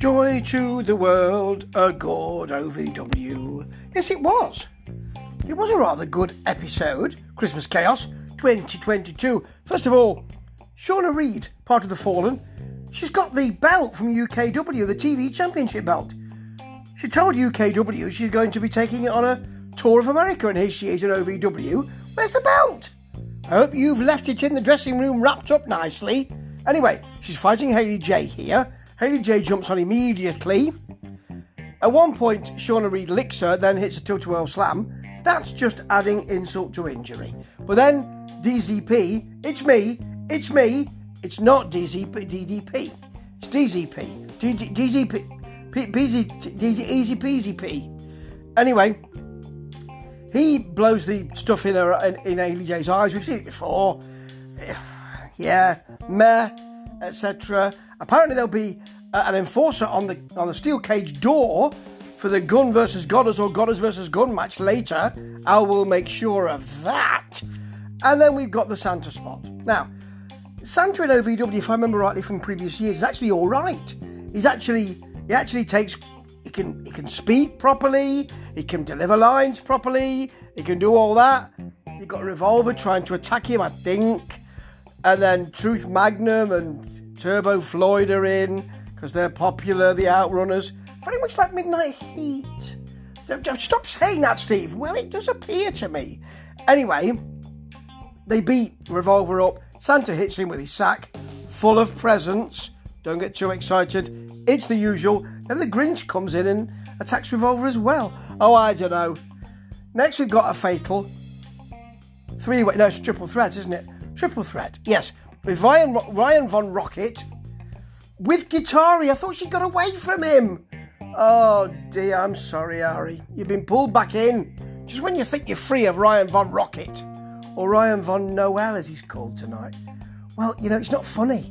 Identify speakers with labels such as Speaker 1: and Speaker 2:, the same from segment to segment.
Speaker 1: Joy to the world, a good OVW. Yes, it was. It was a rather good episode, Christmas Chaos 2022. First of all, Shauna Reid, part of the Fallen, she's got the belt from UKW, the TV Championship belt. She told UKW she's going to be taking it on a tour of America, and here she is in OVW. Where's the belt? I hope you've left it in the dressing room wrapped up nicely. Anyway, she's fighting Haley J here. Hayley J jumps on immediately. At one point, Shauna Reed licks her, then hits a tilt-a-whirl slam. That's just adding insult to injury. But then DZP, it's me, it's me, it's not DZP, DDP, it's DZP, DZP, DZ, easy peasy P. Anyway, he blows the stuff in her in, in J's eyes. We've seen it before. Yeah, meh, etc. Apparently, there'll be uh, an enforcer on the on the steel cage door for the gun versus Godderz or Godderz versus gun match later. I will make sure of that. And then we've got the Santa spot. Now, Santa in OVW, if I remember rightly from previous years, is actually all right. He's actually he actually takes he can he can speak properly, he can deliver lines properly, he can do all that. He got a revolver trying to attack him, I think and then Truth Magnum and Turbo Floyd are in because they're popular, the Outrunners. Very much like Midnight Heat. Stop saying that, Steve. Well, it does appear to me. Anyway, they beat Revolver up. Santa hits him with his sack, full of presents. Don't get too excited. It's the usual. Then the Grinch comes in and attacks Revolver as well. Oh, I don't know. Next, we've got a fatal three way. No, it's triple threat, isn't it? Triple threat, yes. With Ryan, Ryan Von Rocket, with Guitari. I thought she got away from him. Oh dear, I'm sorry, Ari. You've been pulled back in. Just when you think you're free of Ryan Von Rocket. Or Ryan Von Noel, as he's called tonight. Well, you know, it's not funny.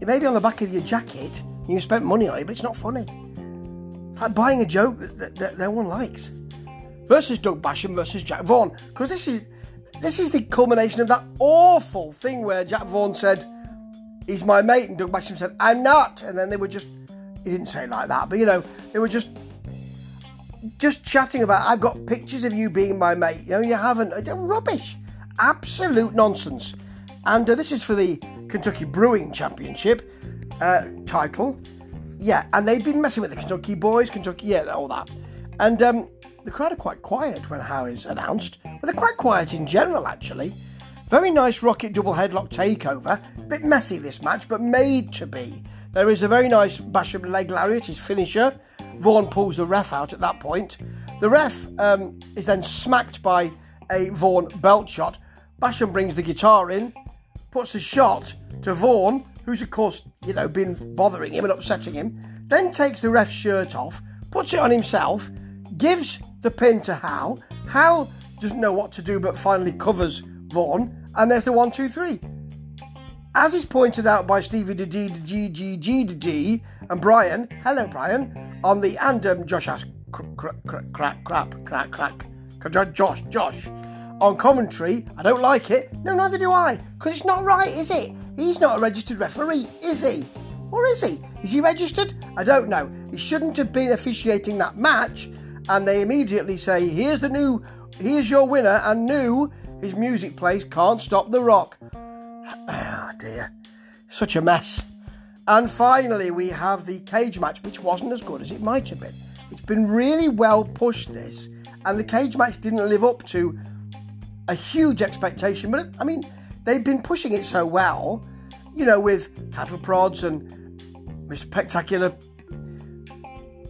Speaker 1: It may be on the back of your jacket, and you spent money on it, but it's not funny. It's like buying a joke that, that, that no one likes. Versus Doug Basham versus Jack Vaughan. Because this is this is the culmination of that awful thing where Jack Vaughan said, He's my mate, and Doug Basham said, I'm not. And then they were just, he didn't say it like that, but you know, they were just just chatting about, I've got pictures of you being my mate. You know, you haven't. Rubbish. Absolute nonsense. And uh, this is for the Kentucky Brewing Championship uh, title. Yeah, and they've been messing with the Kentucky boys, Kentucky, yeah, all that. And um, the crowd are quite quiet when Howe is announced, but they're quite quiet in general, actually. Very nice Rocket double headlock takeover. Bit messy this match, but made to be. There is a very nice Basham leg lariat, his finisher. Vaughan pulls the ref out at that point. The ref um, is then smacked by a Vaughan belt shot. Basham brings the guitar in, puts a shot to Vaughan, who's of course, you know, been bothering him and upsetting him, then takes the ref's shirt off, puts it on himself, gives the pin to Hal. Hal doesn't know what to do but finally covers Vaughan, and there's the one, two, three. As is pointed out by Stevie D D G G G D and Brian, hello Brian, on the and um, Josh asked crack crack crap crack crack Josh Josh on commentary. I don't like it. No, neither do I, because it's not right, is it? He's not a registered referee, is he? Or is he? Is he registered? I don't know. He shouldn't have been officiating that match and they immediately say, "Here's the new, here's your winner," and new his music plays "Can't Stop the Rock." Oh dear, such a mess. And finally, we have the cage match, which wasn't as good as it might have been. It's been really well pushed, this, and the cage match didn't live up to a huge expectation. But I mean, they've been pushing it so well, you know, with cattle prods and. Spectacular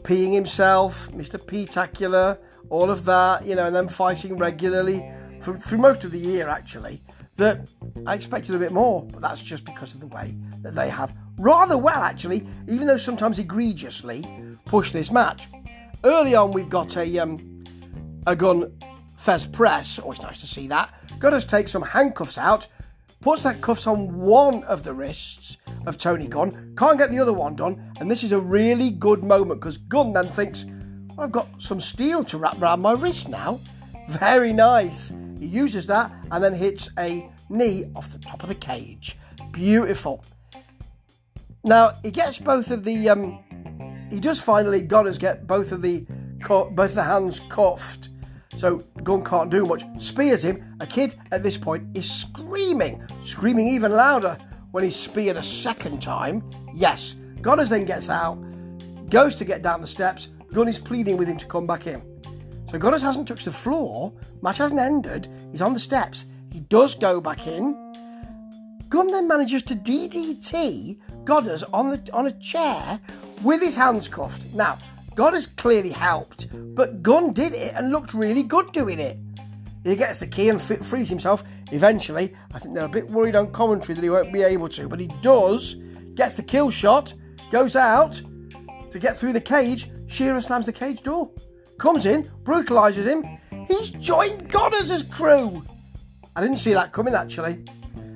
Speaker 1: peeing himself, Mr. Pec-Tacular, all of that, you know, and then fighting regularly for, through most of the year actually, that I expected a bit more, but that's just because of the way that they have rather well actually, even though sometimes egregiously, push this match. Early on, we've got a um, a gun Fez press. Always nice to see that. Got to take some handcuffs out, puts that cuffs on one of the wrists, of Tony Gunn. Can't get the other one done, and this is a really good moment because Gunn then thinks, I've got some steel to wrap around my wrist now. Very nice. He uses that and then hits a knee off the top of the cage. Beautiful. Now he gets both of the um, he does finally Godderz get both of the both the hands cuffed, so Gunn can't do much. Spears him. A kid at this point is screaming, screaming even louder when he's speared a second time. Yes, Godderz then gets out, goes to get down the steps. Gunn is pleading with him to come back in. So Godderz hasn't touched the floor. Match hasn't ended. He's on the steps. He does go back in. Gunn then manages to DDT Godderz on the on a chair with his hands cuffed. Now, God has clearly helped, but Gunn did it and looked really good doing it. He gets the key and frees himself. Eventually, I think they're a bit worried on commentary that he won't be able to, but he does. Gets the kill shot, goes out to get through the cage. Shearer slams the cage door, comes in, brutalises him. He's joined Godderz's crew. I didn't see that coming actually,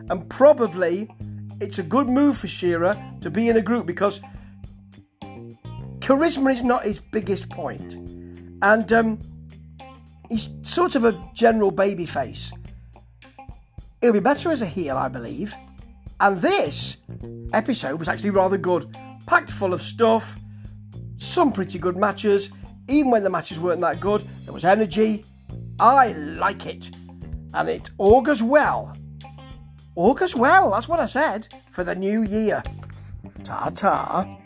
Speaker 1: and probably it's a good move for Shearer to be in a group because charisma is not his biggest point, and um, he's sort of a general baby face. He'll be better as a heel, I believe. And this episode was actually rather good, packed full of stuff, some pretty good matches. Even when the matches weren't that good, there was energy. I like it, and it augurs well. Augurs well, that's what I said for the new year. Ta ta.